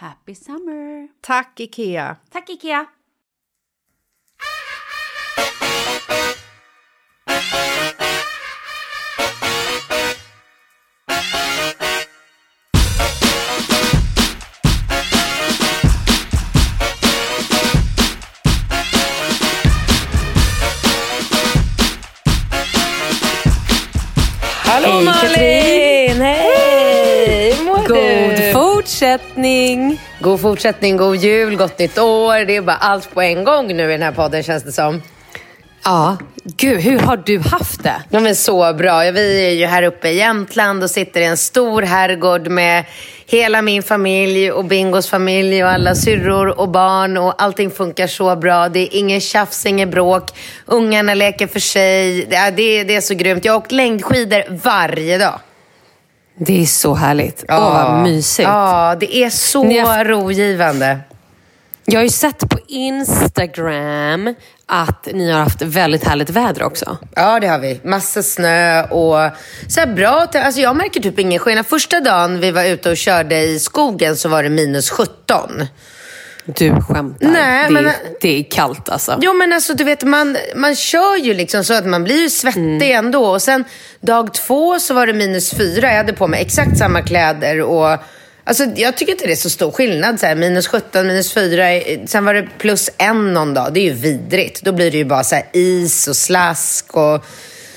Happy summer! Tack, Ikea! Tack Ikea! Fortsättning! God fortsättning, god jul, gott nytt år. Det är bara allt på en gång nu i den här podden känns det som. Ja, gud, hur har du haft det? Ja, men så bra. Vi är ju här uppe i Jämtland och sitter i en stor herrgård med hela min familj och Bingos familj och alla syrror och barn och allting funkar så bra. Det är ingen tjafs, inget bråk. Ungarna leker för sig. Det är, det är så grymt. Jag har åkt längdskidor varje dag. Det är så härligt. Åh, vad mysigt. Ja, det är så har- rogivande. Jag har ju sett på Instagram att ni har haft väldigt härligt väder också. Ja, det har vi. Massa snö och så bra. Alltså jag märker typ ingen skillnad. Första dagen vi var ute och körde i skogen så var det minus 17. Du skämtar. Nej, det, men- är, det är kallt alltså. Jo men alltså du vet, man, man kör ju liksom så att man blir ju svettig ändå. Och sen dag två så var det minus fyra. Jag hade på mig exakt samma kläder och Alltså, jag tycker inte det är så stor skillnad. Så här, minus 17, minus 4. Sen var det plus en någon dag. Det är ju vidrigt. Då blir det ju bara så här, is och slask. Och...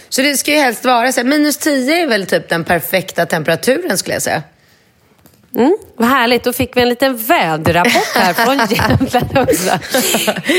Så det ska ju helst vara så här, minus 10 är väl typ den perfekta temperaturen skulle jag säga. Mm, vad härligt, då fick vi en liten väderrapport här från Jämtland också.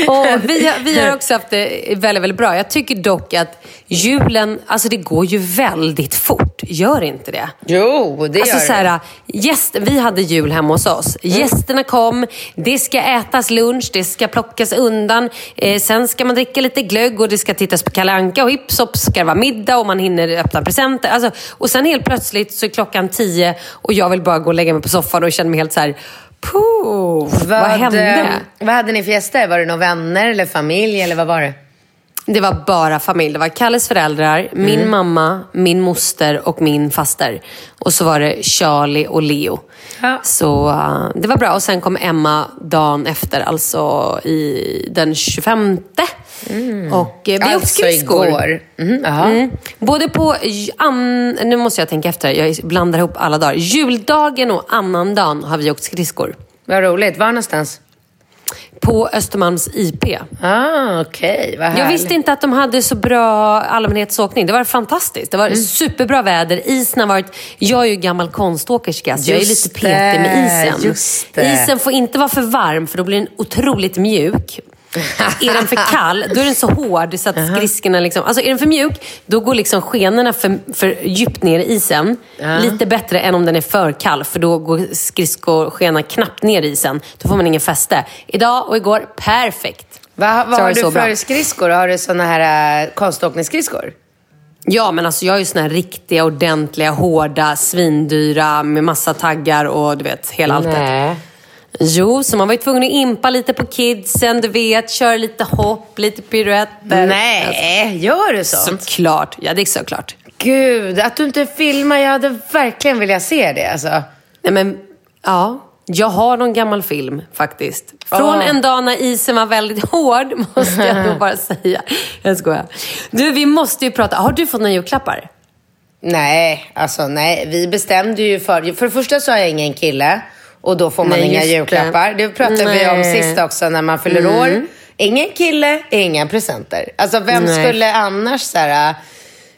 Och vi, har, vi har också haft det väldigt, väldigt bra. Jag tycker dock att julen, alltså det går ju väldigt fort. Gör inte det? Jo, det Alltså gör så här, gäst, vi hade jul hemma hos oss. Gästerna kom, det ska ätas lunch, det ska plockas undan. Eh, sen ska man dricka lite glögg och det ska tittas på Kalle Anka och hips hopp ska det vara middag och man hinner öppna presenter. Alltså, och sen helt plötsligt så är klockan tio och jag vill bara gå och lägga mig på soffan och känner mig helt så här... Puh, vad, hände? Vad hade ni för gäster? Var det några vänner eller familj eller vad var det? Det var bara familj. Det var Kalles föräldrar, min Mm. mamma, min moster och min faster. Och så var det Charlie och Leo. Ja. Så uh, det var bra. Och sen kom Emma dagen efter, alltså i den 25. Och eh, vi åkte skridskor. Mm. igår. Mm, jaha. Mm. Både på, an, nu måste jag tänka efter, jag blandar ihop alla dagar. Juldagen och annandagen har vi åkt skridskor. Vad roligt. Var någonstans? På Östermalms IP. Ah, okej. Vad härligt. Jag visste inte att de hade så bra allmänhetsåkning. Det var fantastiskt. Det var Mm. superbra väder. Isen har varit... Jag är ju gammal konståkerska, så jag är lite petig med isen. Isen får inte vara för varm, för då blir den otroligt mjuk. Är den för kall, då är den så hård så att skridskorna liksom... Alltså är den för mjuk, då går liksom skenorna för, för djupt ner i isen. Lite bättre än om den är för kall, för då går skridskoskenorna knappt ner i isen. Då får man ingen fäste. Idag och igår, perfekt. Va, vad har du för bra. skridskor? Har du såna här äh, konståkningsskridskor? Ja, men alltså jag är ju såna här riktiga, ordentliga, hårda, svindyra med massa taggar och du vet, hela alltet. Jo, så man var ju tvungen att impa lite på kidsen, du vet, köra lite hopp, lite piruetter. Nej, gör du Alltså, sånt? såklart, ja det är såklart. Gud, att du inte filmar. Jag hade verkligen velat se det. Alltså. Nej men, ja. Jag har någon gammal film faktiskt. Från Ah. en dag när isen var väldigt hård, måste jag nog bara säga. Jag skojar. Du, vi måste ju prata. Har du fått några julklappar? Nej, alltså nej. Vi bestämde ju för... För det första så har jag ingen kille. Och då får man Nej, inga just det. julklappar. Det pratade vi om Nej. Mm. sist också när man fyller år. Ingen kille, inga presenter. Alltså vem Nej. skulle annars så här,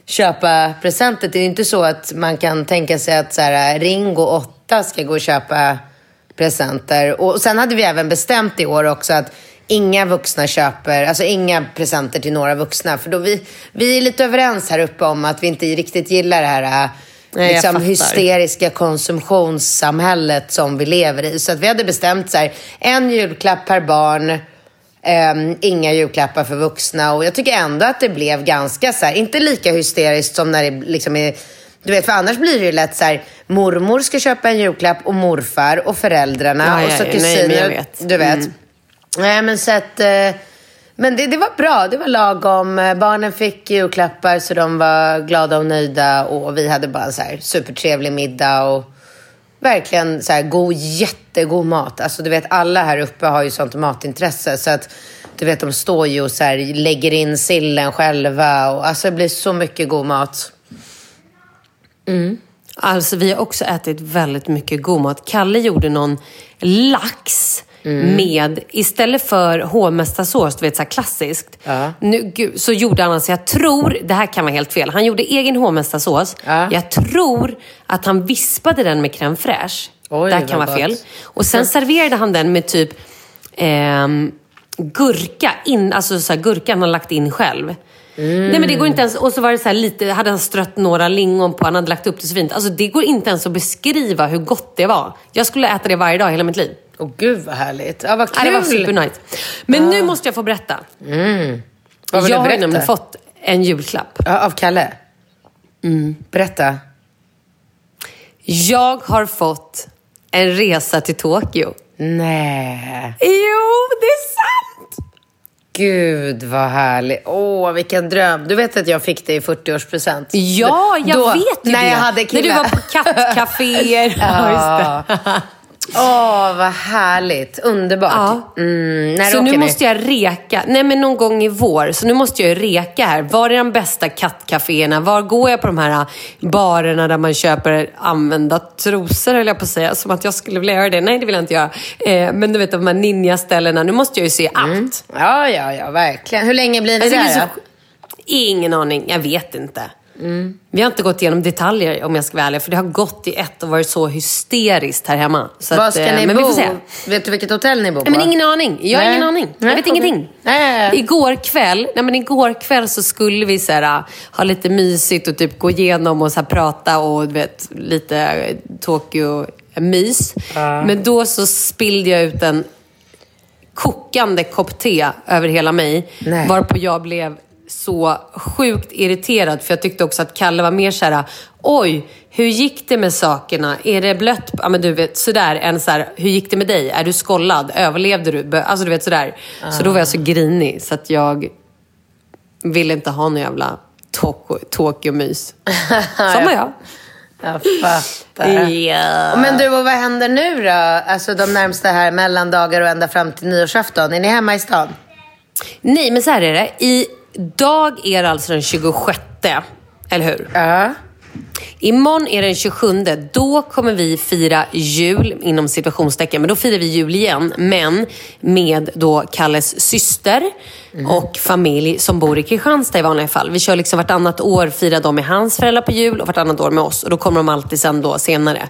köpa presenter? Det är ju inte så att man kan tänka sig att så här, Ringo 8 ska gå och köpa presenter. Och sen hade vi även bestämt i år också att inga vuxna köper, alltså inga presenter till några vuxna. För då vi, vi är lite överens här uppe om att vi inte riktigt gillar det här Nej, liksom, hysteriska konsumtionssamhället som vi lever i. Så att vi hade bestämt så här, en julklapp per barn, ehm, inga julklappar för vuxna. Och jag tycker ändå att det blev ganska så här, inte lika hysteriskt som när det liksom är du vet, för annars blir det ju lätt så här, mormor ska köpa en julklapp och morfar och föräldrarna Ja, och så ja. Nej, kusiner. vet. Du vet. Mm. Nej, men så att... Eh, men det, det var bra, det var lagom. Eh, barnen fick julklappar så de var glada och nöjda och vi hade bara en så här supertrevlig middag och verkligen så här god, jättegod mat. Alltså du vet, alla här uppe har ju sånt matintresse så att du vet, de står ju och så här, lägger in sillen själva och alltså det blir så mycket god mat. Mm. Alltså vi har också ätit väldigt mycket god mat. Kalle gjorde någon lax med, istället för hovmästarsås, du vet så här klassiskt. Ja. Nu, gud, så gjorde han, alltså jag tror, det här kan vara helt fel, han gjorde egen hovmästarsås. Ja. Jag tror att han vispade den med crème fraîche. Oj, det här kan vara fel. Och sen serverade han den med typ ehm, gurka, in, alltså så här, gurka han har lagt in själv. Nej men det går inte ens, och så var det så här lite, hade han strött några lingon på, han hade lagt upp det så fint. Alltså det går inte ens att beskriva hur gott det var. Jag skulle äta det varje dag hela mitt liv. Åh gud vad härligt. Ja, vad kul. Ja, det var supernice. Men nu måste jag få berätta. Vad vill jag du har berätta? nämligen fått en julklapp. Ja, av Kalle? Berätta. Jag har fått en resa till Tokyo. Nej. Jo, det är sant! Gud vad härligt. Åh, vilken dröm. Du vet att jag fick det i 40-årspresent? Ja, jag Då, vet ju när det. jag hade När kille. du var på kattcaféer. ja, just det. Åh, vad härligt. Underbart. Ja. Mm, när Så nu måste jag reka. Nej, men någon gång i vår. Så nu måste jag reka här. Var är de bästa kattcaféerna? Var går jag på de här barerna där man köper använda trosor, höll jag på att säga. Som att jag skulle vilja göra det. Nej, det vill jag inte göra. Eh, men du vet, de här ninja-ställena. Nu måste jag ju se allt. Ja, ja, ja, verkligen. Hur länge blir det Alltså, det så... Ingen aning. Jag vet inte. Vi har inte gått igenom detaljer om jag ska vara ärlig, för det har gått i ett och varit så hysteriskt här hemma. Så Var att, ska eh, ni men vi bo? får se. Vet du vilket hotell ni bor på? Nej, men ingen aning. Jag har Nej. ingen aning. Jag vet okej. ingenting. Nej. Igår kväll, nej men igår kväll så skulle vi så här, ha lite mysigt och typ gå igenom och så här, prata och vet, lite eh, Tokyo-mys. Men då så spillde jag ut en kokande kopp te över hela mig. Nej. Varpå jag blev så sjukt irriterad för jag tyckte också att Kalle var mer så här: oj, hur gick det med sakerna? Är det blött? Ja men du vet sådär, en så här, hur gick det med dig? Är du skollad? Överlevde du? Alltså du vet sådär. Så då var jag så grinig så att jag ville inte ha någon jävla Tokyo- Tokyo-mys. Som var jag. Jag fattar. Ja. Men du, och vad händer nu då? Alltså de närmsta här mellandagar och ända fram till nyårsafton. Är ni hemma i stan? Nej, men så här är det. Idag är det alltså den 26, eller hur? Ja. Imorgon är det den 27. Då kommer vi fira jul, inom situationstecken. Men då firar vi jul igen. Men med då Kalles syster och familj som bor i Kristianstad i vanliga fall. Vi kör liksom vartannat år, firar de med hans föräldrar på jul och vartannat år med oss. Och då kommer de alltid sen då senare.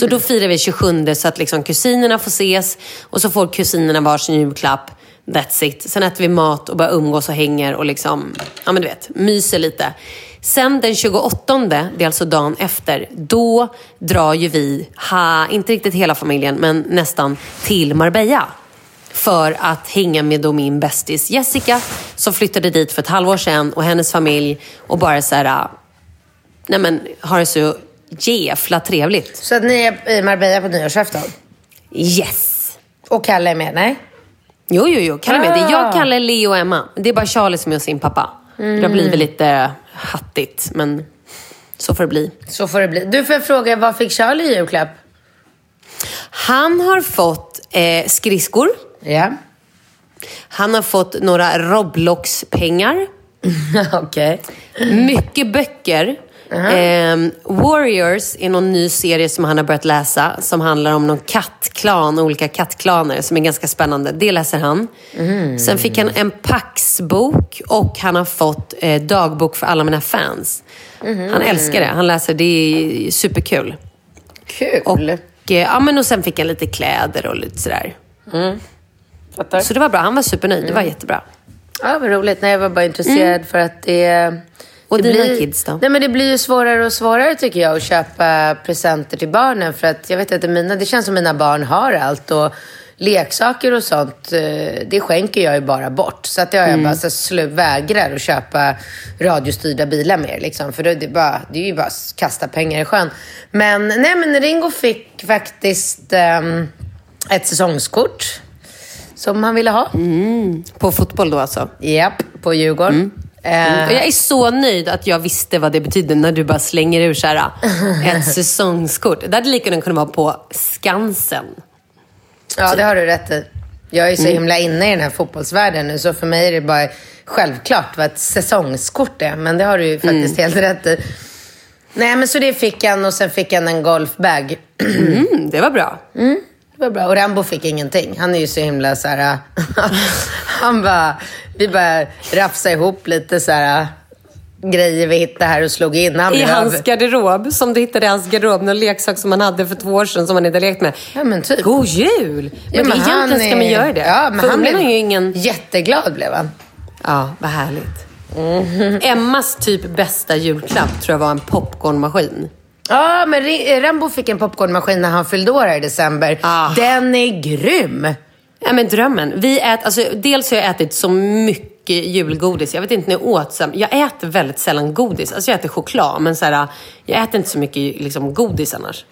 Så då firar vi 27 så att liksom kusinerna får ses. Och så får kusinerna varsin julklapp. That's it. Sen äter vi mat och bara umgås och hänger och liksom, ja men du vet, myser lite. Sen den 28, det är alltså dagen efter, då drar ju vi, ha, inte riktigt hela familjen, men nästan till Marbella. För att hänga med då min bästis Jessica, som flyttade dit för ett halvår sedan och hennes familj. Och bara så här, nej men, har det så jävla trevligt. Så att ni är i Marbella på nyårsafton? Yes! Och Kalle är med? Nej? Jo, jo, jo. Kalle med. Det är jag, Ah. Kalle, Leo och Emma. Det är bara Charlie som är hos sin pappa. Det har blivit lite hattigt, men så får det bli. Så får det bli. Du, får jag fråga, vad fick Charlie i julklapp? Han har fått eh, skridskor. Ja. Han har fått några Roblox-pengar. Okej. Mycket böcker. Eh, Warriors är någon ny serie som han har börjat läsa. Som handlar om någon kattklan, olika kattklaner som är ganska spännande. Det läser han. Sen fick han en Pax-bok och han har fått eh, dagbok för alla mina fans. Han älskar det. Han läser, det är superkul. Kul. Och, eh, ja, men och sen fick han lite kläder och lite sådär. Fattar. Så det var bra. Han var supernöjd. Det var jättebra. Ja, vad roligt. Nej, jag var bara intresserad för att det... Mm. Och det dina kids då? Nej, men det blir ju svårare och svårare tycker jag att köpa presenter till barnen. För att jag vet att mina, det känns som mina barn har allt. Och leksaker och sånt, eh, det skänker jag ju bara bort. Så att jag Mm. bara så slu, vägrar att köpa radiostyrda bilar mer. Liksom. För det, det, är bara, det är ju bara att kasta pengar i sjön. Men, nej, men Ringo fick faktiskt ehm, ett säsongskort. Som han ville ha. På fotboll då alltså? Japp, på Djurgården. Eh, Och jag är så nöjd att jag visste vad det betydde när du bara slänger ur så här, ett säsongskort. Det hade lika gärna kunnat vara på Skansen. ja, det har du rätt i. Jag är så himla inne i den här fotbollsvärlden nu, så för mig är det bara självklart vad ett säsongskort är. Men det har du ju faktiskt helt rätt i. Nej, men så det fick han och sen fick han en golfbag. Mm, det var bra. Det var bra. Och Rambo fick ingenting. Han är ju så himla så här... han bara... Vi bara rafsade ihop lite så här grejer vi hittade här och slog in. Han I hans över- garderob, som du hittade i hans garderob, någon leksak som han hade för två år sedan som han inte lekt med. Ja, men typ. God jul! Men, Ja, men egentligen han ska man är- göra det. Ja, men för han blev ju ingen... jätteglad blev han. Ja, vad härligt. Emmas typ bästa julklapp tror jag var en popcornmaskin. Ja, men Ri- Rambo fick en popcornmaskin när han fyllde år här i december. Ah. Den är grym! Ja, men drömmen. Vi ät, alltså, dels har jag ätit så mycket julgodis. Jag vet inte när jag åt. så- Jag äter väldigt sällan godis. Alltså jag äter choklad, men så här, jag äter inte så mycket liksom, godis annars.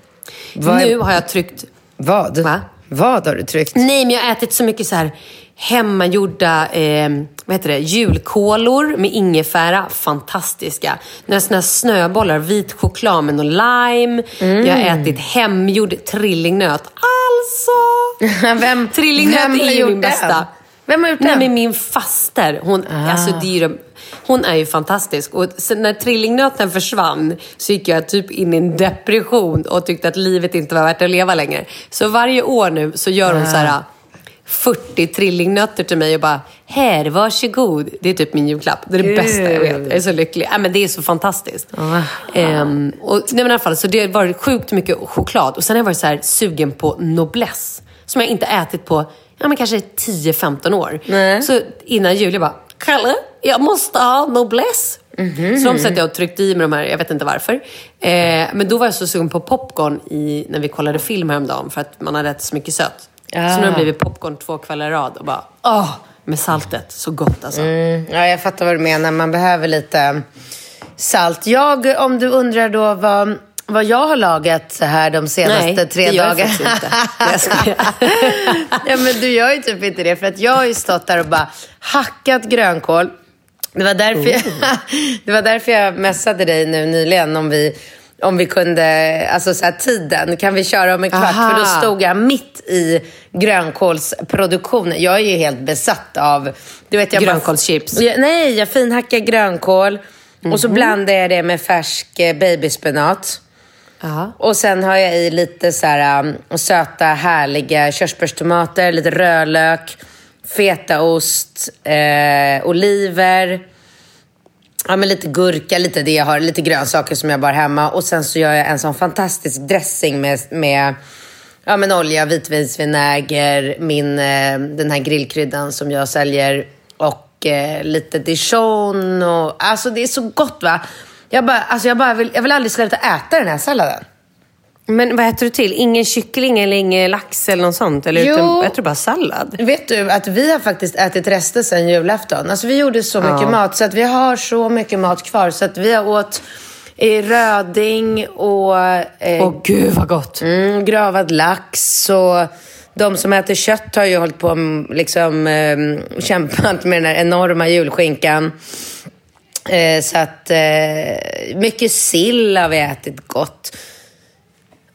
Vad Nu har jag tryckt... Vad? Va? Vad har du tryckt? Nej, men jag har ätit så mycket så här hemmagjorda eh, vad heter det? julkolor med ingefära. Fantastiska. Några såna här snöbollar, vit choklad med någon lime. Jag har Mm. ätit hemgjord trillingnöt. Alltså! vem, Trillingnöt vem är ju min den? bästa. Vem har gjort Nej, den? men min faster. Hon, Ah. alltså, det är ju, hon är ju fantastisk. Och när trillingnöten försvann så gick jag typ in i en depression och tyckte att livet inte var värt att leva längre. Så varje år nu så gör hon så Ah. här 40 trillingnötter till mig och bara Här, varsågod. Det är typ min julklapp. Det är det Gud. bästa jag vet. Jag är så lycklig. Ja, men det är så fantastiskt. Ehm, och, nej, men i alla fall, så det har varit sjukt mycket choklad. Och sen har jag varit så här sugen på Noblesse. Som jag inte ätit på ja, men kanske 10-15 år. Nej. Så innan jul, jag bara, Kalle, jag måste ha Noblesse. Mhm. Så de satt jag och tryckte i med de här, jag vet inte varför. Eh, men då var jag så sugen på popcorn i, när vi kollade film häromdagen för att man hade ätit så mycket sött. Så nu har det blivit popcorn två kvällar i rad och bara, åh, med saltet. Så gott alltså. Mm, ja, jag fattar vad du menar. Man behöver lite salt. Jag, om du undrar då vad, vad jag har lagat så här de senaste Nej, tre det gör jag dagarna. faktiskt inte. Jag ja, men du gör ju typ inte det. För att jag har ju stått där och bara hackat grönkål. Det var därför, jag, det var därför jag messade dig nu nyligen om vi, om vi kunde, alltså så här, tiden, kan vi köra om en kvart? Aha. För då stod jag mitt i grönkålsproduktionen. Jag är ju helt besatt av... Du vet, jag bara- Grönkålschips. Ja, nej, jag finhackar grönkål och så blandar jag det med färsk eh, babyspenat. Ja. Och sen har jag i lite så här, um, söta, härliga körsbärstomater, lite rödlök, fetaost, eh, oliver, ja, men lite gurka, lite det jag har, lite grönsaker som jag bara hemma. Och sen så gör jag en sån fantastisk dressing med, med ja, men olja, vitvinsvinäger, min, eh, den här grillkryddan som jag säljer och eh, lite dijon. Och, alltså det är så gott va? Jag, bara, alltså jag, bara vill, jag vill aldrig sluta äta den här salladen. Men vad äter du till? Ingen kyckling eller ingen lax eller något sånt? Eller Jo. utan, äter du bara sallad? Vet du att vi har faktiskt ätit rester sen julafton? Alltså vi gjorde så mycket mat så att vi har så mycket mat kvar. Så att vi har åt eh, röding och eh, Åh gud vad gott! mm, gravad lax. Och de som äter kött har ju hållit på liksom, eh, kämpat med den här enorma julskinkan. Eh, så att eh, mycket sill har vi ätit gott.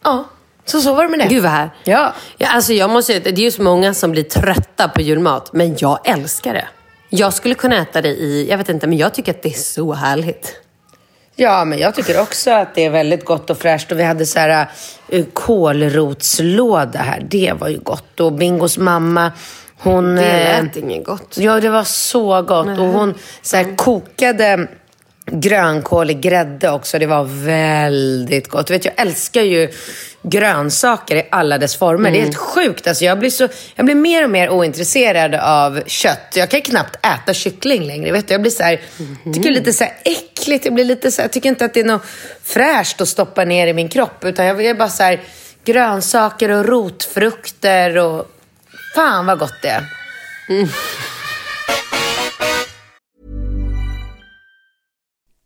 Ja, så så var det med det. Gud vad här. Ja. ja alltså jag måste säga, att det är ju så många som blir trötta på julmat, men jag älskar det. Jag skulle kunna äta det i, jag vet inte, men jag tycker att det är så härligt. Ja, men jag tycker också att det är väldigt gott och fräscht. Och vi hade så här uh, kålrotslåda här. Det var ju gott. Och Bingos mamma, hon... Det eh, lät inget gott. Ja, det var så gott. Och hon så här, kokade grönkål i grädde också. Det var väldigt gott. Du vet, jag älskar ju grönsaker i alla dess former. Det är helt sjukt. Alltså, jag, blir så, jag blir mer och mer ointresserad av kött. Jag kan knappt äta kyckling längre. Vet du? Jag blir så här, tycker det är lite så här äckligt. Jag, blir lite så här, jag tycker inte att det är något fräscht att stoppa ner i min kropp. Utan jag är bara så här, grönsaker och rotfrukter och... Fan vad gott det är.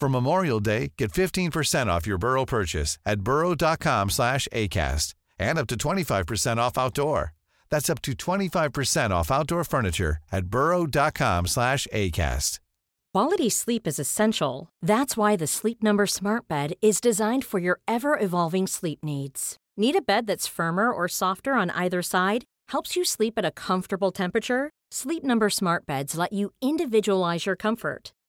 For Memorial Day, get 15% off your Burrow purchase at burrow.com slash ACAST and up to 25% off outdoor. That's up to 25% off outdoor furniture at burrow.com slash ACAST. Quality sleep is essential. That's why the Sleep Number Smart Bed is designed for your ever evolving sleep needs. Need a bed that's firmer or softer on either side? Helps you sleep at a comfortable temperature? Sleep Number Smart Beds let you individualize your comfort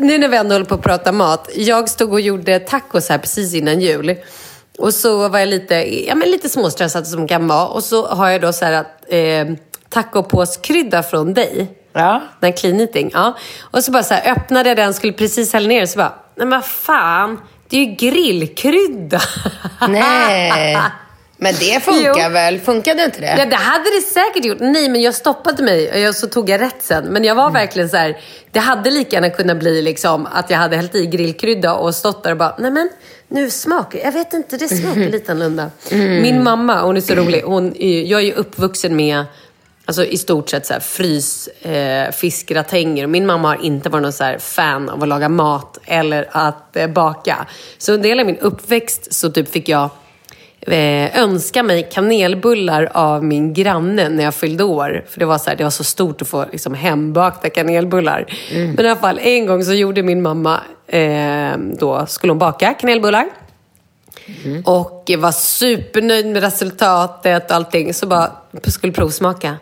Nu när vi ändå håller på att prata mat. Jag stod och gjorde tacos här precis innan jul. Och så var jag lite, ja, men lite småstressad som kan vara. Och så har jag då så här att eh, tacopåskrydda från dig. Ja. Den clean eating. Ja. Och så bara så här, öppnade jag den, skulle precis hälla ner så bara, nej men vad fan, det är ju grillkrydda. Nej. Men det funkar Jo. väl? Funkade inte det? Ja, det hade det säkert gjort. Nej, men jag stoppade mig och så tog jag rätt sen. Men jag var verkligen så här, det hade lika gärna kunnat bli liksom att jag hade hällt i grillkrydda och stått där och bara, nej men nu smakar jag vet inte, det smakar lite annorlunda. Min mamma, hon är så rolig, hon, är- jag är ju uppvuxen med Alltså i stort sett så här frys, eh, fiskgratänger. Min mamma har inte varit någon så fan av att laga mat eller att eh, baka. Så en del av min uppväxt så typ fick jag eh, önska mig kanelbullar av min granne när jag fyllde år. För det var så, här, det var så stort att få liksom, hembakta kanelbullar. Men i alla fall, en gång så gjorde min mamma, eh, då skulle hon baka kanelbullar. Och var supernöjd med resultatet och allting. Så bara, skulle provsmaka.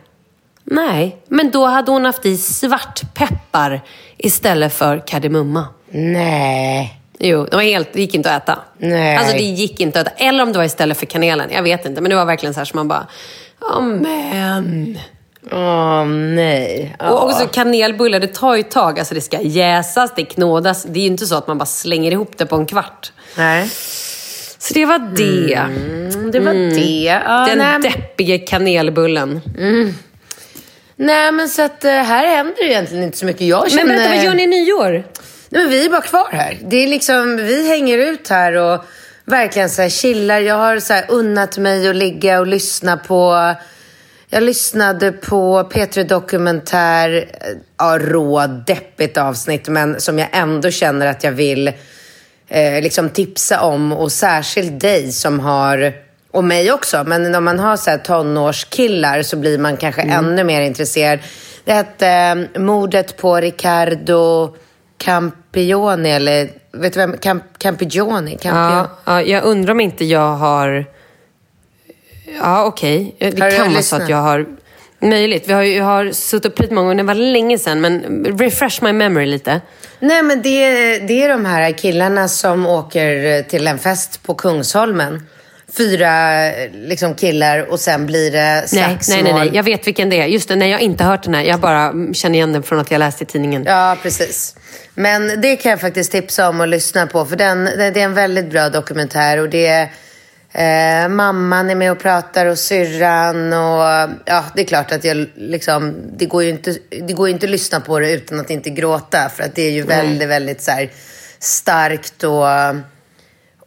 Nej, men då hade hon haft i svartpeppar istället för kardemumma. Nej. Jo, det, var helt, det gick inte att äta. Nej. Alltså det gick inte att äta. Eller om det var istället för kanelen. Jag vet inte. Men det var verkligen så här som man bara, ja men. Åh, nej. Ja. Och också kanelbullar, det tar ju ett tag. Alltså det ska jäsas, det knådas. Det är ju inte så att man bara slänger ihop det på en kvart. Nej. Så det var det. Mm, det var det. Ja, Den nej, deppiga kanelbullen. nej, men så att eh, här händer det egentligen inte så mycket. Jag känner... Men berätta, vad gör ni i nyår? Nej, men vi är bara kvar här. Det är liksom, vi hänger ut här och verkligen så här chillar. Jag har så här unnat mig att ligga och lyssna på... Jag lyssnade på P3 Dokumentär, eh, ja, rå, deppigt avsnitt, men som jag ändå känner att jag vill eh, liksom tipsa om. Och särskilt dig som har, och mig också, men om man har så här tonårskillar så blir man kanske ännu mer intresserad. Det hette eh, Mordet på Riccardo Campioni, eller vet du vem? Camp, Campigioni? Campioni. Ja, ja, jag undrar om inte jag har... Ja, okej. Det Har kan vara så att jag har... Möjligt. Vi har, jag har suttit upp lite många gånger. Det var länge sedan, men refresh my memory lite. Nej, men det, det är de här killarna som åker till en fest på Kungsholmen. Fyra liksom, killar och sen blir det Nej, slagsmål. nej, nej, nej. Jag vet vilken det är. Just det, nej, jag har inte hört den här. Jag bara mm, känner igen den från att jag läste i tidningen. Ja, precis. Men det kan jag faktiskt tipsa om att lyssna på. För den, det är en väldigt bra dokumentär. Och det är, eh, mamman är med och pratar och syrran. Och, ja, det är klart att jag liksom, det går ju inte, det går ju inte att lyssna på det utan att inte gråta. För att det är ju väldigt, väldigt så här, starkt och,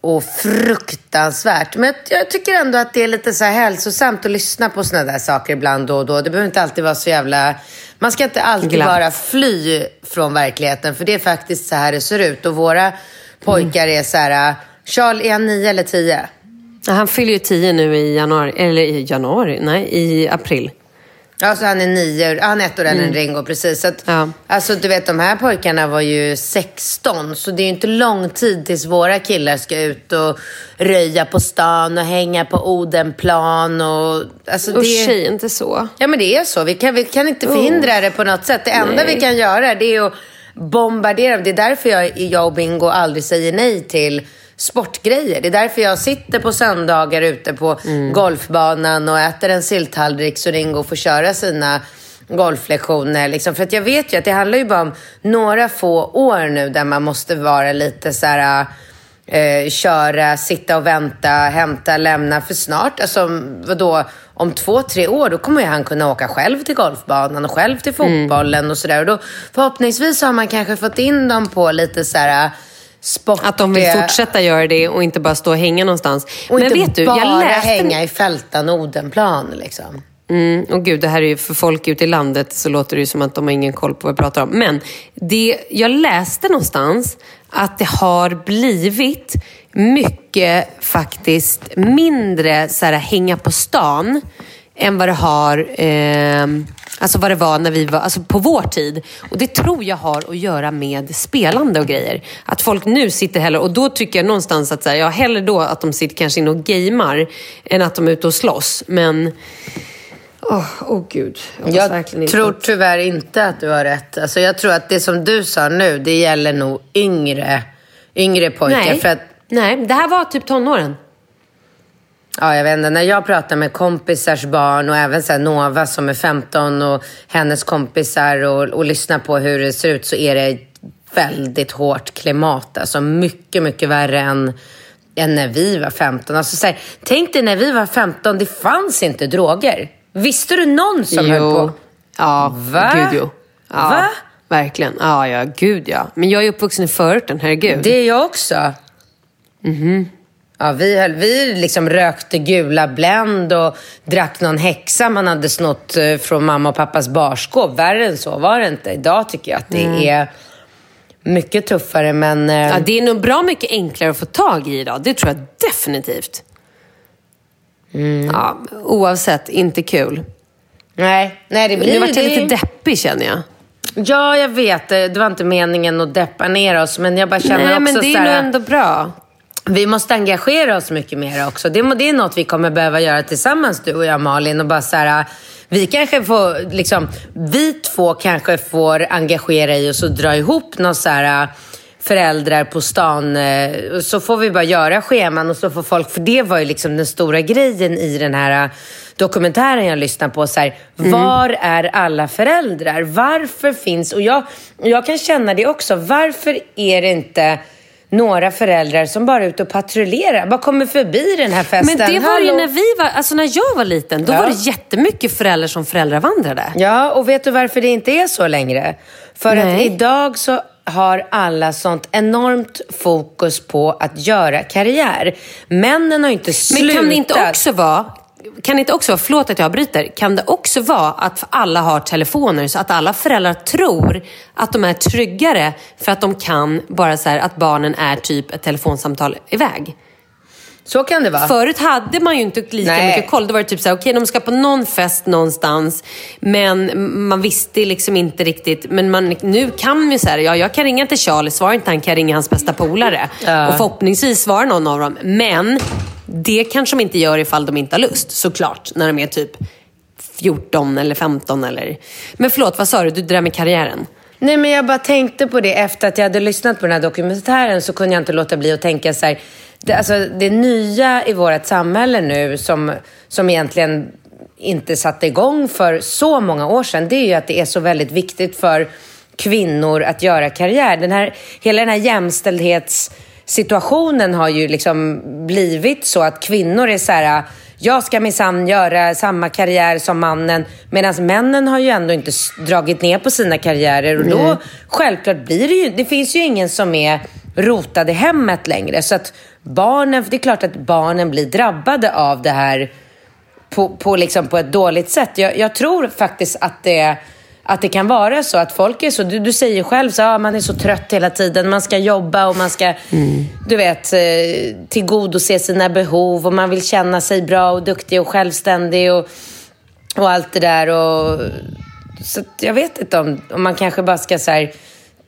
och fruktansvärt. Men jag, tycker ändå att det är lite så här hälsosamt att lyssna på såna där saker ibland då och då. Det behöver inte alltid vara så jävla... Man ska inte alltid Glatt. bara fly från verkligheten. För det är faktiskt så här det ser ut. Och våra pojkar är så här... Charles, är han nio eller tio? Han fyller ju tio nu i januari. Eller i januari? Nej, i april. Ja, så han är nio, han är ett år äldre än Ringo, precis. Så att, Ja. Alltså du vet, de här pojkarna var ju 16, så det är ju inte lång tid tills våra killar ska ut och röja på stan och hänga på Odenplan och... Alltså, Usch, det... säg inte så. Ja, men det är så. Vi kan, vi kan inte förhindra det på något sätt. Det enda vi kan göra det är att bombardera. Det är därför jag, jag och Bingo aldrig säger nej till sportgrejer. Det är därför jag sitter på söndagar ute på golfbanan och äter en silltallrik så Ringo får köra sina golflektioner. Liksom. För att jag vet ju att det handlar ju bara om några få år nu där man måste vara lite så här eh, köra, sitta och vänta, hämta, lämna. För snart, alltså vadå, om två, tre år, då kommer ju han kunna åka själv till golfbanan och själv till fotbollen och sådär. Och då förhoppningsvis har man kanske fått in dem på lite så här sportiga... Att de vill fortsätta göra det och inte bara stå och hänga någonstans. Och Men inte vet du, bara jag läste... hänga i Fältan Odenplan liksom. Mm, och gud, det här är ju för folk ute i landet så låter det ju som att de har ingen koll på vad vi pratar om. Men det, jag läste någonstans att det har blivit mycket faktiskt mindre så här, hänga på stan än vad det har eh, Alltså vad det var när vi var, alltså på vår tid. Och det tror jag har att göra med spelande och grejer. Att folk nu sitter hellre, och då tycker jag någonstans att så här, ja, hellre då att de sitter kanske inne och gamer än att de är ute och slåss. Men, åh oh, oh gud. Jag, jag tror tyvärr inte att du har rätt. Alltså jag tror att det som du sa nu, det gäller nog yngre, yngre pojkar. Nej. För att... Nej, det här var typ tonåren. Ja, jag vet inte. När jag pratar med kompisars barn och även så Nova som är 15 och hennes kompisar och, och lyssnar på hur det ser ut så är det väldigt hårt klimat. Alltså mycket, mycket värre än, än när vi var 15. Alltså, så här, tänk dig när vi var 15, det fanns inte droger. Visste du någon som jo. höll på? Ja, Va? gud jo. Ja, Va? Verkligen. Ja, ja, gud ja. Men jag är uppvuxen i förorten, herregud. Det är jag också. Mhm. Ja, vi, höll, vi liksom rökte gula Blend och drack någon häxa man hade snott eh, från mamma och pappas barskåp. Värre än så var det inte. Idag tycker jag att det Mm. är mycket tuffare, men... eh, Ja, det är nog bra mycket enklare att få tag i idag. Det tror jag definitivt. Mm. Ja, oavsett, inte kul. Nej, nej det blir Nu vart jag lite deppig känner jag. Ja, jag vet. Det var inte meningen att deppa ner oss, men jag bara känner Nej, också men det är nog ändå bra. Vi måste engagera oss mycket mer också. Det, är något vi kommer behöva göra tillsammans, du och jag Malin. Och bara så här, vi kanske får, liksom, vi två kanske får engagera i oss och dra ihop någon så här föräldrar på stan. eh, Så får vi bara göra scheman och så får folk, för det var ju liksom den stora grejen i den här dokumentären jag lyssnade på. Så här, Var är alla föräldrar? Varför finns, och jag, jag kan känna det också, varför är det inte några föräldrar som bara är ute och patrullerar. Bara kommer förbi den här festen. Men det var ju Hallå? när vi var, alltså när jag var liten, då Ja. var det jättemycket föräldrar som föräldravandrade. Ja, och vet du varför det inte är så längre? För att Nej. idag så har alla sånt enormt fokus på att göra karriär. Männen har ju inte slutat. Men kan det inte också vara, kan det inte också vara, förlåt att jag bryter, kan det också vara att alla har telefoner så att alla föräldrar tror att de är tryggare för att de kan bara så här att barnen är typ ett telefonsamtal iväg? Så kan det vara. Förut hade man ju inte lika Nej. mycket koll. Då var det typ såhär, okej de ska på någon fest någonstans. Men man visste liksom inte riktigt. Men man, nu kan man ju säga, ja jag kan ringa till Charlie, svarar inte han kan jag ringa hans bästa polare. Ja. Och förhoppningsvis svarar någon av dem. Men det kanske de inte gör ifall de inte har lust, såklart. När de är typ 14 eller 15 eller... Men förlåt, vad sa du? Du, det där med karriären. Nej, men jag bara tänkte på det efter att jag hade lyssnat på den här dokumentären så kunde jag inte låta bli att tänka så här. Det, alltså, det nya i vårt samhälle nu som, som egentligen inte satte igång för så många år sedan, det är ju att det är så väldigt viktigt för kvinnor att göra karriär. Den här, hela den här jämställdhetssituationen har ju liksom blivit så att kvinnor är så här jag ska minsann göra samma karriär som mannen. Medan männen har ju ändå inte dragit ner på sina karriärer. Och då, självklart blir det ju, det finns ju ingen som är rotad i hemmet längre. Så att barnen, det är klart att barnen blir drabbade av det här på, på, liksom på ett dåligt sätt. Jag, jag tror faktiskt att det, att det kan vara så att folk är så, du, du säger själv så, ah, man är så trött hela tiden, man ska jobba och man ska, du vet, eh, tillgodose sina behov och man vill känna sig bra och duktig och självständig och, och allt det där. Och, så att jag vet inte om, om man kanske bara ska så här,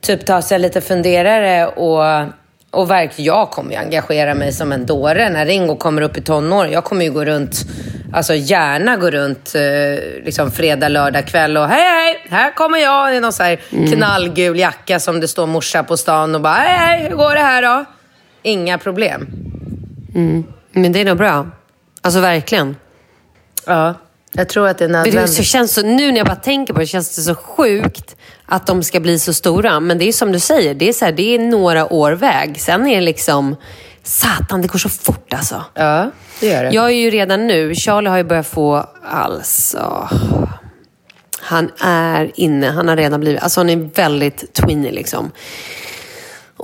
typ ta sig en liten funderare och och verkligen, jag kommer ju engagera mig som en dåre när Ringo kommer upp i tonår. Jag kommer ju gå runt, alltså gärna gå runt eh, liksom fredag, lördag kväll och hej hej, här kommer jag i någon så här knallgul jacka som det står morsa på stan och bara hej hej, hur går det här då? Inga problem. Men det är nog bra. Alltså verkligen. Ja, jag tror att det är nödvändigt. så känns så, nu när jag bara tänker på det känns det så sjukt att de ska bli så stora. Men det är som du säger, det är, så här, det är några år väg. Sen är det liksom, satan det går så fort alltså. Ja, det gör det. Jag är ju redan nu, Charlie har ju börjat få, alltså, han är inne, han har redan blivit, alltså han är väldigt tweeny liksom.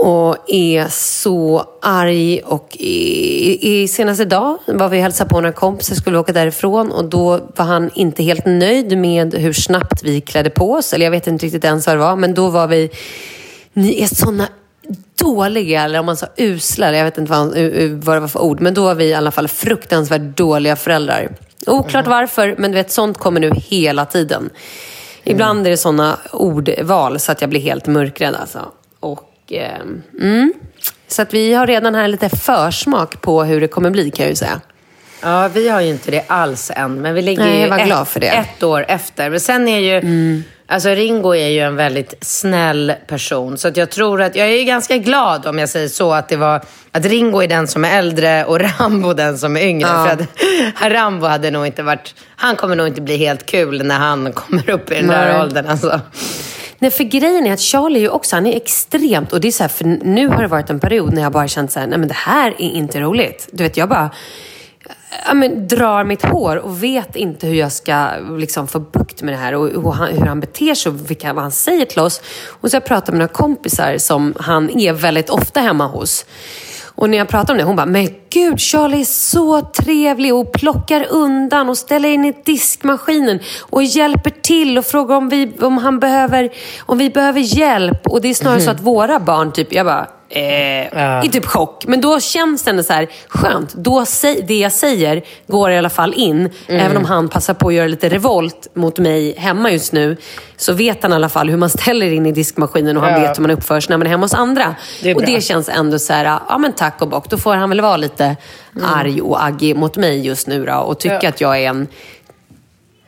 Och är så arg och i, i senaste dag var vi och hälsade på några kompisar, skulle åka därifrån och då var han inte helt nöjd med hur snabbt vi klädde på oss. Eller jag vet inte riktigt ens vad det var, men då var vi, ni är såna dåliga, eller om man sa usla, jag vet inte vad, vad det var för ord, men då var vi i alla fall fruktansvärt dåliga föräldrar. Oklart varför, men du vet, sånt kommer nu hela tiden. Ibland är det såna ordval så att jag blir helt mörkrädd alltså. Eh, mm. Så att vi har redan här lite försmak på hur det kommer bli kan jag ju säga. Ja, vi har ju inte det alls än. Men vi ligger Nej, ju ett, ett år efter. Men sen är ju... Alltså Ringo är ju en väldigt snäll person. Så att jag tror att... Jag är ju ganska glad om jag säger så. Att det var... Att Ringo är den som är äldre och Rambo den som är yngre. Ja. För att Rambo hade nog inte varit... Han kommer nog inte bli helt kul när han kommer upp i den där Nej. åldern. Alltså. Nej, för grejen är att Charlie är ju också, han är extremt, och det är så här, för nu har det varit en period när jag bara känt så här, nej men det här är inte roligt. Du vet, jag bara ja, men, drar mitt hår och vet inte hur jag ska liksom, få bukt med det här och, och han, hur han beter sig och vilka, vad han säger till oss. Och så har jag pratat med några kompisar som han är väldigt ofta hemma hos. Och när jag pratar om det, hon bara, men gud, Charlie är så trevlig och plockar undan och ställer in i diskmaskinen och hjälper till och frågar om vi, om han behöver, om vi behöver hjälp. Och det är snarare så att våra barn, typ, jag bara, eh, är typ chock. Men då känns det ändå så här, skönt. Då, det jag säger går i alla fall in. Även om han passar på att göra lite revolt mot mig hemma just nu. Så vet han i alla fall hur man ställer in i diskmaskinen och han Ja. vet hur man uppför sig när man är hemma hos andra. Det och det känns ändå så här, ja men tack och bock. Då får han väl vara lite arg och aggig mot mig just nu då. Och tycka Ja. att jag är en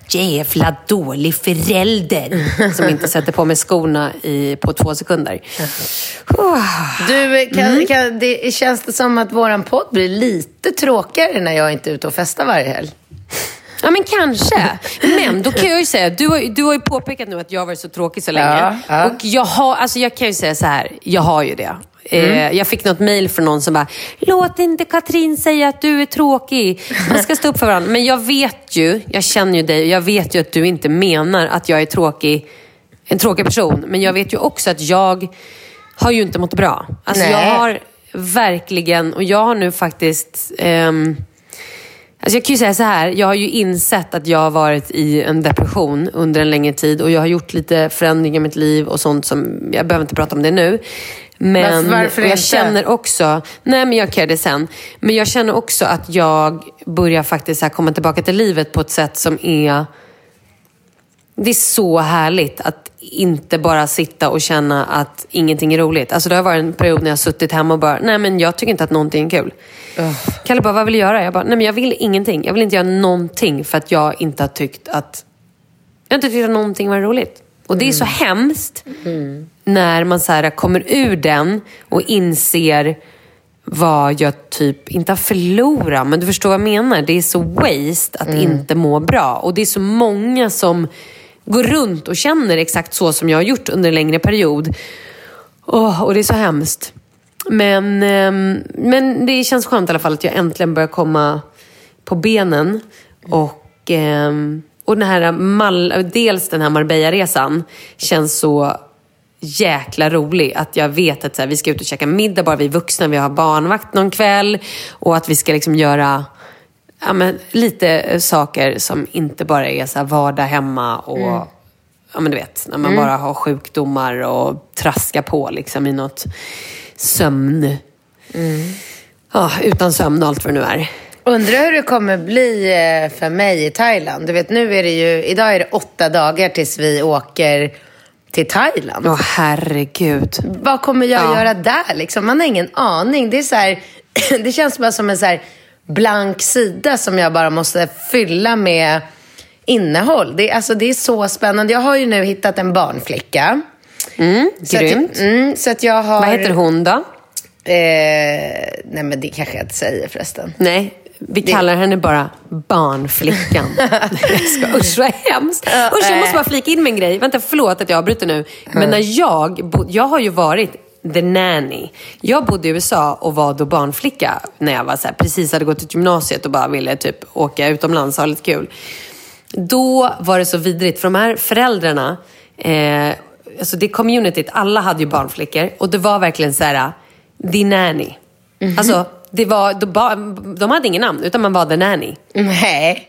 jävla dålig förälder som inte sätter på mig skorna i, på två sekunder. Du, kan, Mm. kan, det, känns det som att våran podd blir lite tråkigare när jag inte är ute och festar varje helg? Ja, men kanske. Men då kan jag ju säga, du har, du har ju påpekat nu att jag har varit så tråkig så länge. Ja, ja. Och jag, har, alltså jag kan ju säga så här, jag har ju det. Mm. Eh, jag fick något mail från någon som bara, låt inte Katrin säga att du är tråkig. Man ska stå upp för varandra. Men jag vet ju, jag känner ju dig jag vet ju att du inte menar att jag är tråkig, en tråkig person. Men jag vet ju också att jag har ju inte mått bra. Alltså Nej. jag har verkligen, och jag har nu faktiskt ehm, Alltså jag kan ju säga så här, jag har ju insett att jag har varit i en depression under en längre tid och jag har gjort lite förändringar i mitt liv och sånt som, jag behöver inte prata om det nu. Men Varför- jag inte? känner också, nej men jag kan det sen. Men jag känner också att jag börjar faktiskt här komma tillbaka till livet på ett sätt som är det är så härligt att inte bara sitta och känna att ingenting är roligt. Alltså det har varit en period när jag har suttit hemma och bara, nej men jag tycker inte att någonting är kul. Kalle bara, vad vill du göra? Jag bara, nej men jag vill ingenting. Jag vill inte göra någonting för att jag inte har tyckt att, jag har inte tyckt att någonting var roligt. Och det är så hemskt när man så här kommer ur den och inser vad jag typ, inte har förlorat, men du förstår vad jag menar. Det är så waste att inte må bra. Och det är så många som går runt och känner exakt så som jag har gjort under en längre period. Åh, och det är så hemskt. Men, ehm, men det känns skönt i alla fall att jag äntligen börjar komma på benen. Och, ehm, och den här Mal- dels den här Marbella-resan känns så jäkla rolig. Att jag vet att så här, vi ska ut och käka middag, bara vi vuxna, vi har barnvakt någon kväll. Och att vi ska liksom göra ja, men, lite eh, saker som inte bara är så här vardag hemma och Ja men du vet, när man bara har sjukdomar och traskar på liksom i något sömn. Ja, utan sömn och allt vad det nu är. Undrar hur det kommer bli eh, för mig i Thailand. Du vet, nu är det ju, idag är det åtta dagar tills vi åker till Thailand. Åh herregud. Vad kommer jag Ja. göra där liksom? Man har ingen aning. Det är så här, det känns bara som en så blank sida som jag bara måste fylla med innehåll. Det, alltså, det är så spännande. Jag har ju nu hittat en barnflicka. Mm, Så grymt. Att, mm, så att jag har... Vad heter hon då? Eh, nej, men det kanske jag inte säger förresten. Nej, vi kallar henne bara Barnflickan. jag ska, usch vad hemskt. Usch, jag måste bara flika in med en grej. Vänta, förlåt att jag avbryter nu. Men när jag, bo- jag har ju varit the nanny. Jag bodde i USA och var då barnflicka när jag var så här, precis hade gått ut gymnasiet och bara ville typ åka utomlands och ha lite kul. Då var det så vidrigt, för de här föräldrarna, eh, alltså det communityt, alla hade ju barnflickor och det var verkligen så här, the nanny. Alltså, det var, de, de hade ingen namn, utan man var the nanny. Nej.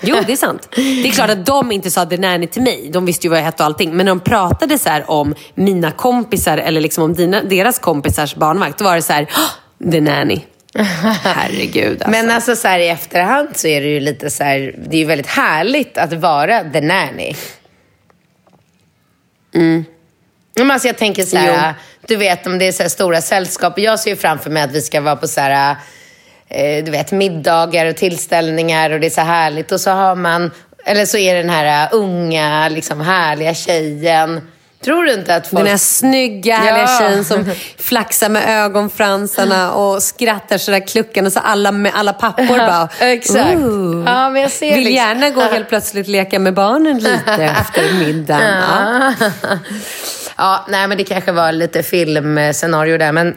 Jo, det är sant. Det är klart att de inte sa the nanny till mig. De visste ju vad jag hette och allting. Men när de pratade så här om mina kompisar eller liksom om dina, deras kompisars barnvakt, då var det så här, "Åh, the nanny. Herregud alltså. Men alltså så här, i efterhand så är det ju lite så här, det är ju väldigt härligt att vara the nanny. Men alltså jag tänker så här, du vet om det är så stora sällskap. Jag ser ju framför mig att vi ska vara på så här, eh, du vet middagar och tillställningar och det är så härligt. Och så har man, eller så är det den här eh, unga, liksom härliga tjejen. Tror du inte att folk... Den här snygga, härliga Ja. tjejen som flaxar med ögonfransarna och skrattar sådär kluckande så alla, med alla pappor bara... Exakt. "Ooh." Ja, men jag ser Vill liksom- gärna gå helt plötsligt leka med barnen lite efter middagen. Ja. Ja, nej men det kanske var lite filmscenario där. Men,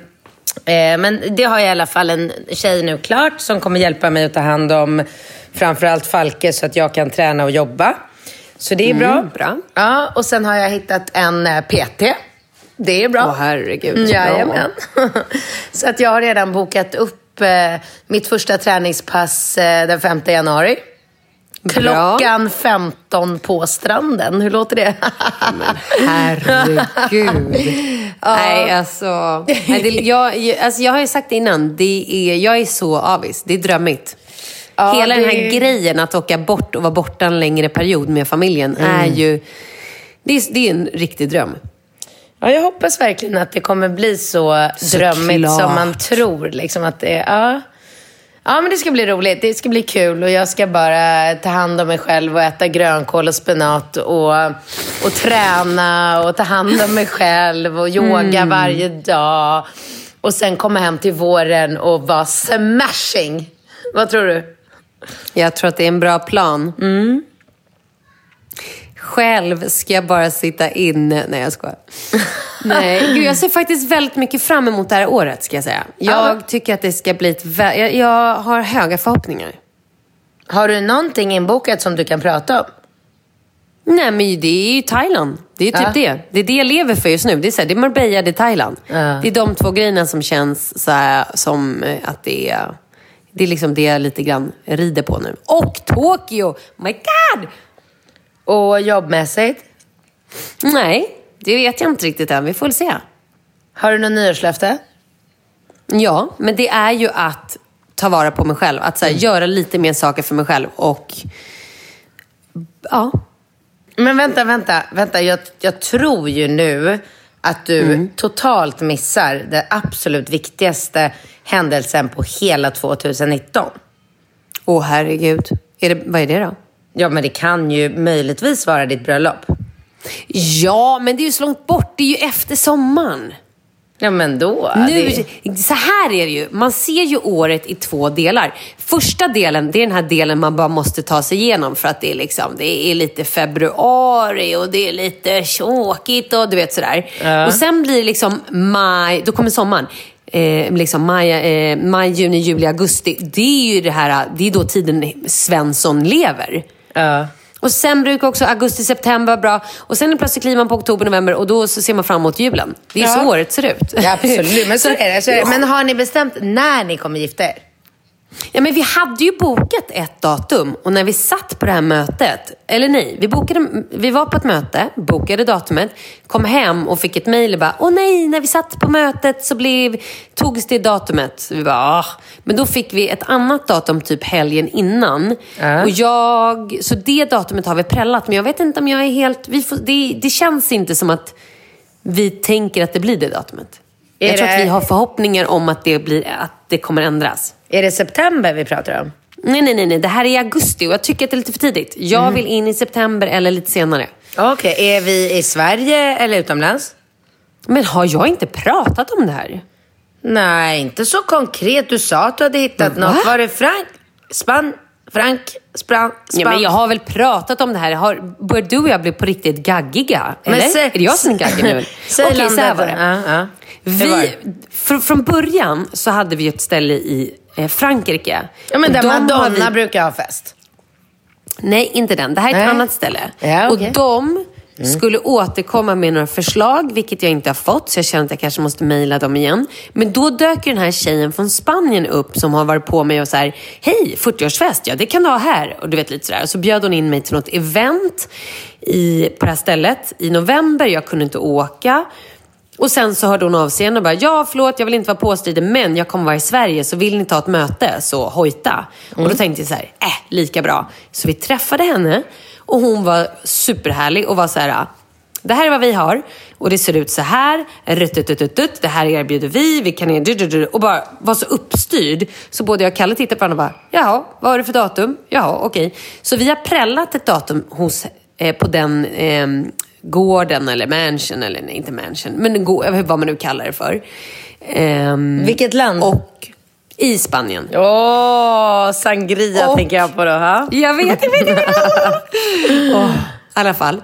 eh, men det har jag i alla fall en tjej nu klart som kommer hjälpa mig att ta hand om framförallt Falke så att jag kan träna och jobba. Så det är bra. Mm, bra. Ja, och sen har jag hittat en eh, PT. Det är bra. Åh herregud. Mm, Jajamän. så att jag har redan bokat upp eh, mitt första träningspass den 5 januari. Bra. Klockan 15 på stranden. Hur låter det? Herregud. Nej, alltså, nej, det, jag, alltså. Jag har ju sagt innan, det är, jag är så avis. Det är drömmigt. Ja, Hela den här det- grejen att åka bort och vara borta en längre period med familjen är Mm. ju... Det är, det är en riktig dröm. Ja, jag hoppas verkligen att det kommer bli så drömmigt som man tror. Liksom att det, ja. Ja, men det ska bli roligt. Det ska bli kul och jag ska bara ta hand om mig själv och äta grönkål och spenat och, och träna och ta hand om mig själv och yoga varje dag. Och sen komma hem till våren och vara smashing. Vad tror du? Jag tror att det är en bra plan. Själv ska jag bara sitta inne. Nej, jag skojar. Nej, gud, jag ser faktiskt väldigt mycket fram emot det här året, ska jag säga. Jag Ja. tycker att det ska bli ett... vä- Jag, jag har höga förhoppningar. Har du någonting inbokat som du kan prata om? Nej, men det är ju Thailand. Det är ju typ Ja. det. Det är det jag lever för just nu. Det är, så här, det är Marbella, det är Thailand. Ja. Det är de två grejerna som känns så här, som eh, att det är... Det är liksom det jag lite grann rider på nu. Och Tokyo! My God! Och jobbmässigt? Nej, det vet jag inte riktigt än. Vi får väl se. Har du något nyårslöfte? Ja, men det är ju att ta vara på mig själv. Att så här, göra lite mer saker för mig själv. Och ja, Men vänta, vänta, vänta. Jag, jag tror ju nu att du totalt missar den absolut viktigaste händelsen på hela 2019. åh herregud. Är det, vad är det då? Ja, men det kan ju möjligtvis vara ditt bröllop. Ja, men det är ju så långt bort. Det är ju efter sommaren. Ja, men då. Nu, det... Så här är det ju. Man ser ju året i två delar. Första delen, det är den här delen man bara måste ta sig igenom för att det är, liksom, det är lite februari och det är lite tråkigt och du vet sådär. Och sen blir det liksom maj, då kommer sommaren. Eh, liksom maj, eh, maj, juni, juli, augusti. Det är ju det här, det är då tiden Svensson lever. Ja. Och sen brukar också augusti, september vara bra. Och sen plötsligt kliver man på oktober, november och då så ser man fram emot julen. Det är Ja. så året ser ut. Ja, absolut. Men så är det. Så är det. Men har ni bestämt när ni kommer gifta er? Ja, men vi hade ju bokat ett datum och när vi satt på det här mötet, eller nej, vi, bokade, vi var på ett möte, bokade datumet, kom hem och fick ett mejl och bara, åh nej, när vi satt på mötet så blev, togs det datumet. Så vi bara, ah. Men då fick vi ett annat datum typ helgen innan. Ja. Och jag, så det datumet har vi prällat, men jag vet inte om jag är helt, vi får, det, det känns inte som att vi tänker att det blir det datumet. Är jag tror det- att vi har förhoppningar om att det, blir, att det kommer ändras. Är det september vi pratar om? Nej, nej, nej, nej. Det här är i augusti och jag tycker att det är lite för tidigt. Jag vill in i september eller lite senare. Okej, är vi i Sverige eller utomlands? Men har jag inte pratat om det här? Nej, inte så konkret. Du sa att du hade hittat Men va? något. Var det Frank? Span? Frank? Span? Span? Ja, men jag har väl pratat om det här. Har, börjar du och jag bli på riktigt gaggiga? Men Eller? säg- är det jag som är gaggig nu? Okej, så här var det. Ja, ja. Vi, fr, från början så hade vi ett ställe i Frankrike. Ja, men där Madonna vi- brukar ha fest. Nej, inte den. Det här är ett Nej. annat ställe. Ja, okej. Och de Skulle återkomma med några förslag, vilket jag inte har fått. Så jag känner att jag kanske måste mejla dem igen. Men då dök den här tjejen från Spanien upp som har varit på mig och så här, hej, 40-årsfest, ja det kan du ha här. Och du vet lite sådär. Och så bjöd hon in mig till något event i, på det här stället i november. Jag kunde inte åka. Och sen så hörde hon av sig igen och bara, ja förlåt jag vill inte vara påstridig men jag kommer vara i Sverige så vill ni ta ett möte så hojta. Och då tänkte jag så här, äh lika bra. Så vi träffade henne och hon var superhärlig och var så här, det här är vad vi har och det ser ut så här, det här erbjuder vi, vi kan och bara var så uppstyrd. Så både jag och Kalle tittade på varandra och bara, jaha, vad är det för datum? Jaha, okej. Så vi har prällat ett datum hos, eh, på den eh, gården eller mansion, eller nej inte mansion, men vad man nu kallar det för. Ehm, Vilket land? Och i Spanien. Åh, sangria Och- tänker jag på då. Ha? Jag vet, jag vet, jag vet. Åh, I alla fall.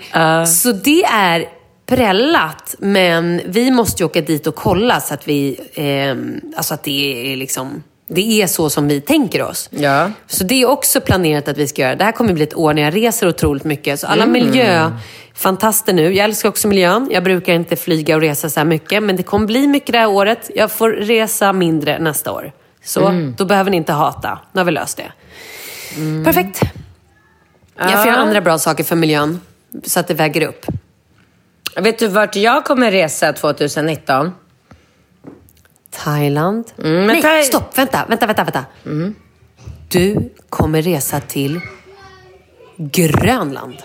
Så det är prällat, men vi måste ju åka dit och kolla så att vi, ehm, alltså att det är liksom, det är så som vi tänker oss. Ja. Så det är också planerat att vi ska göra. Det här kommer bli ett år när jag reser otroligt mycket. Så alla miljöfantaster nu, jag älskar också miljön. Jag brukar inte flyga och resa så här mycket, men det kommer bli mycket det här året. Jag får resa mindre nästa år. Så då behöver ni inte hata. Nu har vi löst det. Perfekt. Jag får göra andra bra saker för miljön, så att det väger upp. Vet du vart jag kommer resa 2019? Thailand. men Nej, Thai- stopp. Vänta, vänta, vänta. vänta. Du kommer resa till Grönland.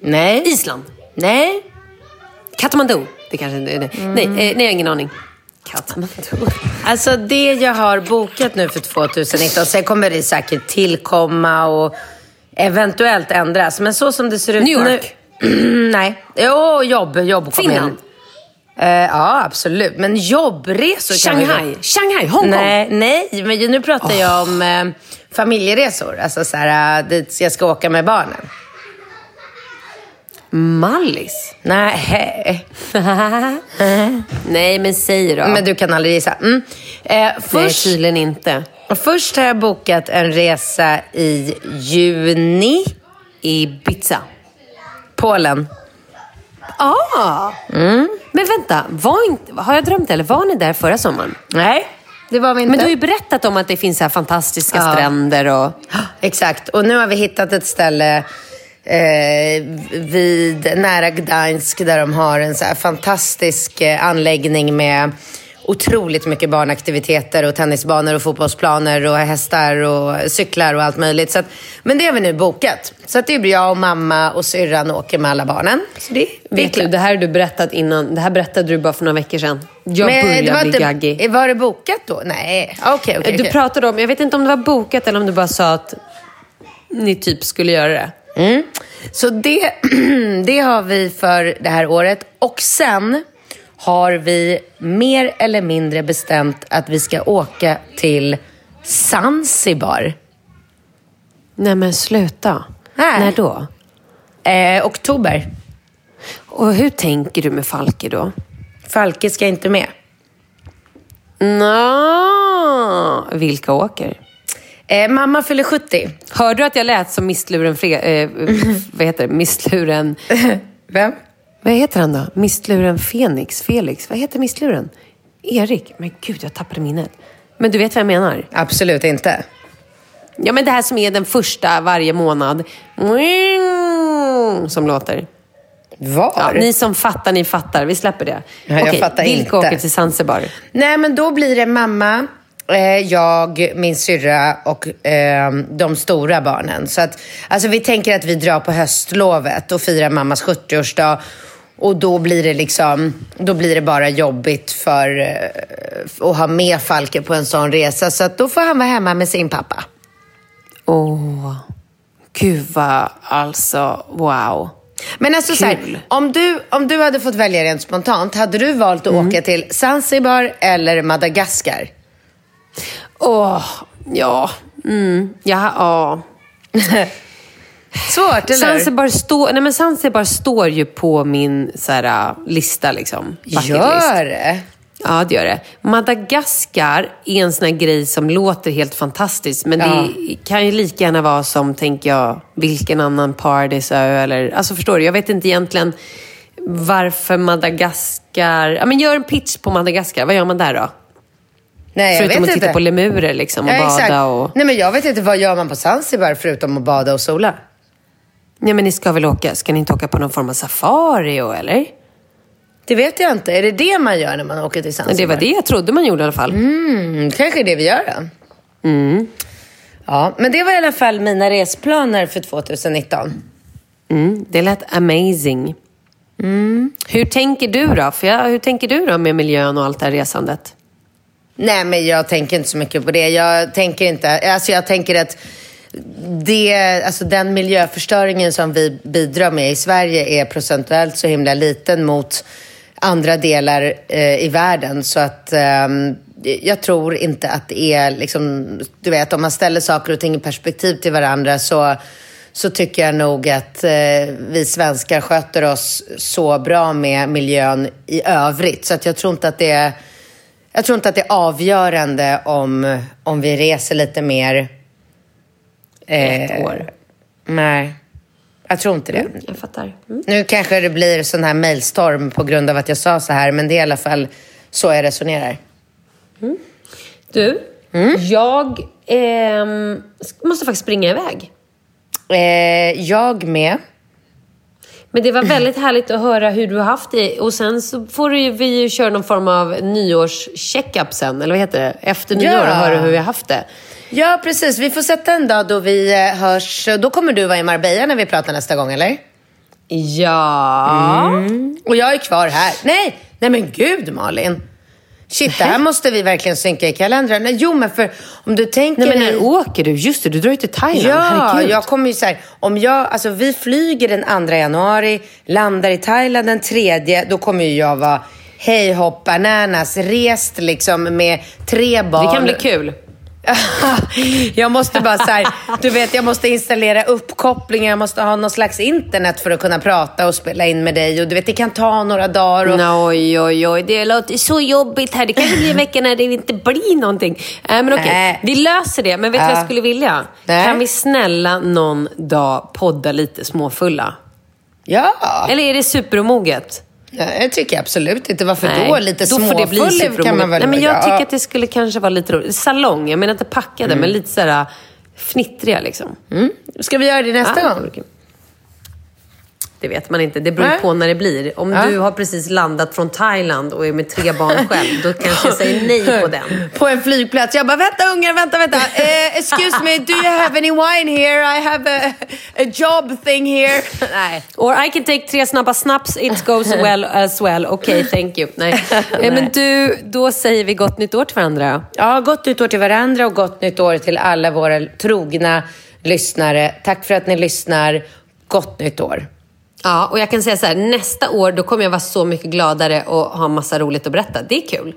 Nej. Island. Nej. Kathmandu. Det kanske är det. Nej, eh, nej, jag har ingen aning. Kathmandu. Alltså det jag har bokat nu för 2019, sen kommer det säkert tillkomma och eventuellt ändras. Men så som det ser ut New York? nu... Nej. Jo, jobb. Jobb kommer Finland? Eh, ja, absolut. Men jobbresor kan vi Shanghai. Shanghai. Hongkong. Nej, nej, men nu pratar jag om eh, familjeresor. Alltså så här, eh, dit jag ska åka med barnen. Mallis. Nej, nej, men säg då. men du kan aldrig gissa. Mm. Eh, Nej, först, tydligen inte. först har jag bokat en resa i juni. Ibiza. Polen. Ah. Men vänta, var inte, har jag drömt eller var ni där förra sommaren? Nej, det var vi inte. Men du har ju berättat om att det finns så här fantastiska Ja. stränder och... Exakt. Och nu har vi hittat ett ställe eh, vid, nära Gdansk där de har en så här fantastisk eh, anläggning med otroligt mycket barnaktiviteter och tennisbanor och fotbollsplaner och hästar och cyklar och allt möjligt. Så att, men det har vi nu bokat. Så att det blir jag och mamma och syrran åker med alla barnen. Så det, Vet du, det här har du berättat innan. Det här berättade du bara för några veckor sedan. Jag Men börjar det var bli inte- gaggig. Var det bokat då? Nej. Okej, okej. Du okej. pratade om, jag vet inte om det var bokat eller om du bara sa att ni typ skulle göra det. Så det, det har vi för det här året. Och sen har vi mer eller mindre bestämt att vi ska åka till Zanzibar. Nej men sluta. Nej. När då? Eh, oktober. Och hur tänker du med Falke då? Falke ska inte med. Nå, vilka åker? Eh, mamma fyller 70. Hörde du att jag lät som mistluren Fre... Eh, vad heter det? Mistluren... Vem? Vad heter han då? Mistluren Fenix? Felix? Vad heter mistluren? Erik? Men gud, jag tappade minnet. Men du vet vad jag menar? Absolut inte. Ja, men det här som är den första varje månad. Som låter. Var? Ja, ni som fattar, ni fattar. Vi släpper det. Ja, jag Okej, fattar vilka inte. åker till Zanzibar? Nej, men då blir det mamma, eh, jag, min syrra och eh, de stora barnen. Så att, alltså, vi tänker att vi drar på höstlovet och firar mammas 70-årsdag. Och då blir det liksom, då blir det bara jobbigt för eh, att ha med Falke på en sån resa. Så då får han vara hemma med sin pappa. Åh, gud vad alltså, wow. Men alltså så här, om du, om du hade fått välja rent spontant, hade du valt att åka till Zanzibar eller Madagaskar? Åh, ja. Mm, ja, ja. Svårt, eller? Zanzibar, stå, nej men Zanzibar står ju på min så här, lista. Liksom. Gör det? Ja, det gör det. Madagaskar är en sån här grej som låter helt fantastiskt. Men Ja. det kan ju lika gärna vara som, tänker jag, vilken annan paradisö eller... Alltså förstår du? Jag vet inte egentligen. varför Madagaskar... Ja, men gör en pitch på Madagaskar. Vad gör man där då? Nej, jag Förutom att titta inte. på lemurer liksom och Ja, bada och... Nej, men jag vet inte, vad gör man på Zanzibar förutom att bada och sola? Nej, men ni ska väl åka? Ska ni inte åka på någon form av safari och, eller? Det vet jag inte. Är det det man gör när man åker till Zanzibar? Det var det jag trodde man gjorde i alla fall. Mm, kanske det vi gör då. Ja, men det var i alla fall mina resplaner för 2019. Mm, det lät amazing. Hur tänker du då? För jag, hur tänker du då med miljön och allt det här resandet? Nej, men jag tänker inte så mycket på det. Jag tänker inte... Alltså jag tänker att det, alltså den miljöförstöringen som vi bidrar med i Sverige är procentuellt så himla liten mot andra delar eh, i världen. Så att eh, jag tror inte att det är liksom... Du vet, om man ställer saker och ting i perspektiv till varandra så, så tycker jag nog att eh, vi svenskar sköter oss så bra med miljön i övrigt. Så att jag tror inte att det är... Jag tror inte att det är avgörande om, om vi reser lite mer. Ett Eh, år. Nej, jag tror inte det. Jag fattar. Mm. Nu kanske det blir sån här mailstorm på grund av att jag sa så här, men det är i alla fall så jag resonerar. Du, jag ehm, måste faktiskt springa iväg. Eh, jag med. Men det var väldigt härligt att höra hur du har haft det. Och sen så får vi ju köra någon form av nyårscheckup sen, eller vad heter det? Efter nyår Ja. och höra hur vi har haft det. Ja, precis. Vi får sätta en dag då vi eh, hörs. Då kommer du vara i Marbella när vi pratar nästa gång, eller? Ja. Och jag är kvar här. Nej, nej men gud Malin. Shit, det här måste vi verkligen synka i kalendern. Nej, Jo, men för om du tänker... Nej men i- när åker du? Just det, du drar ju till Thailand. Ja, Herregud. jag kommer ju så här, om jag, alltså vi flyger den 2 januari, landar i Thailand den 3, då kommer ju jag vara hej hopp bananas, rest liksom med tre barn. Det kan bli kul. jag måste bara så här, du vet, jag måste installera uppkopplingen, jag måste ha någon slags internet för att kunna prata och spela in med dig. Och du vet, det kan ta några dagar. Och... Oj, oj, oj. Det låter så jobbigt här. Det kanske blir en vecka när det inte blir någonting. Äh, men okej, Nej. vi löser det. Men vet du vad Ja. jag skulle vilja? Nej. Kan vi snälla någon dag podda lite småfulla? Ja, Eller är det superomoget? Nej, det tycker jag absolut inte. Varför Nej, då? Lite då småfull kan man väl Nej, men jag ja. tycker att det skulle kanske vara lite roligt. Salong, jag menar inte packade, Mm. men lite sådär fnittriga liksom. Ska vi göra det nästa Ja, gång? Det vet man inte. Det beror Nej. på när det blir. Om Ja. du har precis landat från Thailand och är med tre barn själv, då kanske jag säger nej på den. På en flygplats. Jag bara, vänta ungar, vänta, vänta. Eh, excuse me, do you have any wine here? I have a, a job thing here. Nej. Or I can take tre snabba snaps, it goes well as well. Okej, thank you. Nej. Eh, Men du, då säger vi gott nytt år till varandra. Ja, gott nytt år till varandra och gott nytt år till alla våra trogna lyssnare. Tack för att ni lyssnar. Gott nytt år. Ja, och jag kan säga så här, nästa år då kommer jag vara så mycket gladare och ha massa roligt att berätta. Det är kul.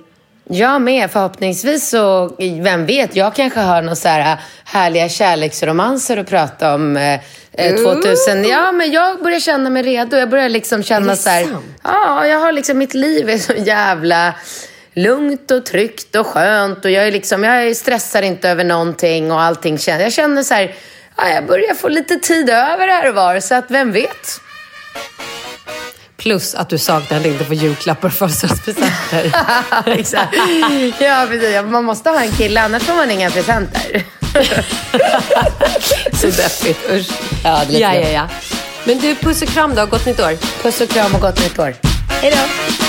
Jag med. Förhoppningsvis så, vem vet, jag kanske har några så här härliga kärleksromanser att prata om eh, eh, 2000. Ja, men jag börjar känna mig redo. Jag börjar liksom känna så här, ja, jag har liksom, mitt liv är så jävla lugnt och tryggt och skönt och jag är liksom, jag stressar inte över någonting och allting känner, jag känner så här, ja, jag börjar få lite tid över här och var, så att vem vet? Plus att du saknade inte få julklappar och födelsedagspresenter. Exakt. Ja, precis. Man måste ha en kille, annars får man inga presenter. så deppigt, usch. Ja, det är lite ja, ja, ja. Men du, puss och kram då. Gott nytt år. Puss och kram och gott nytt år. Hej då!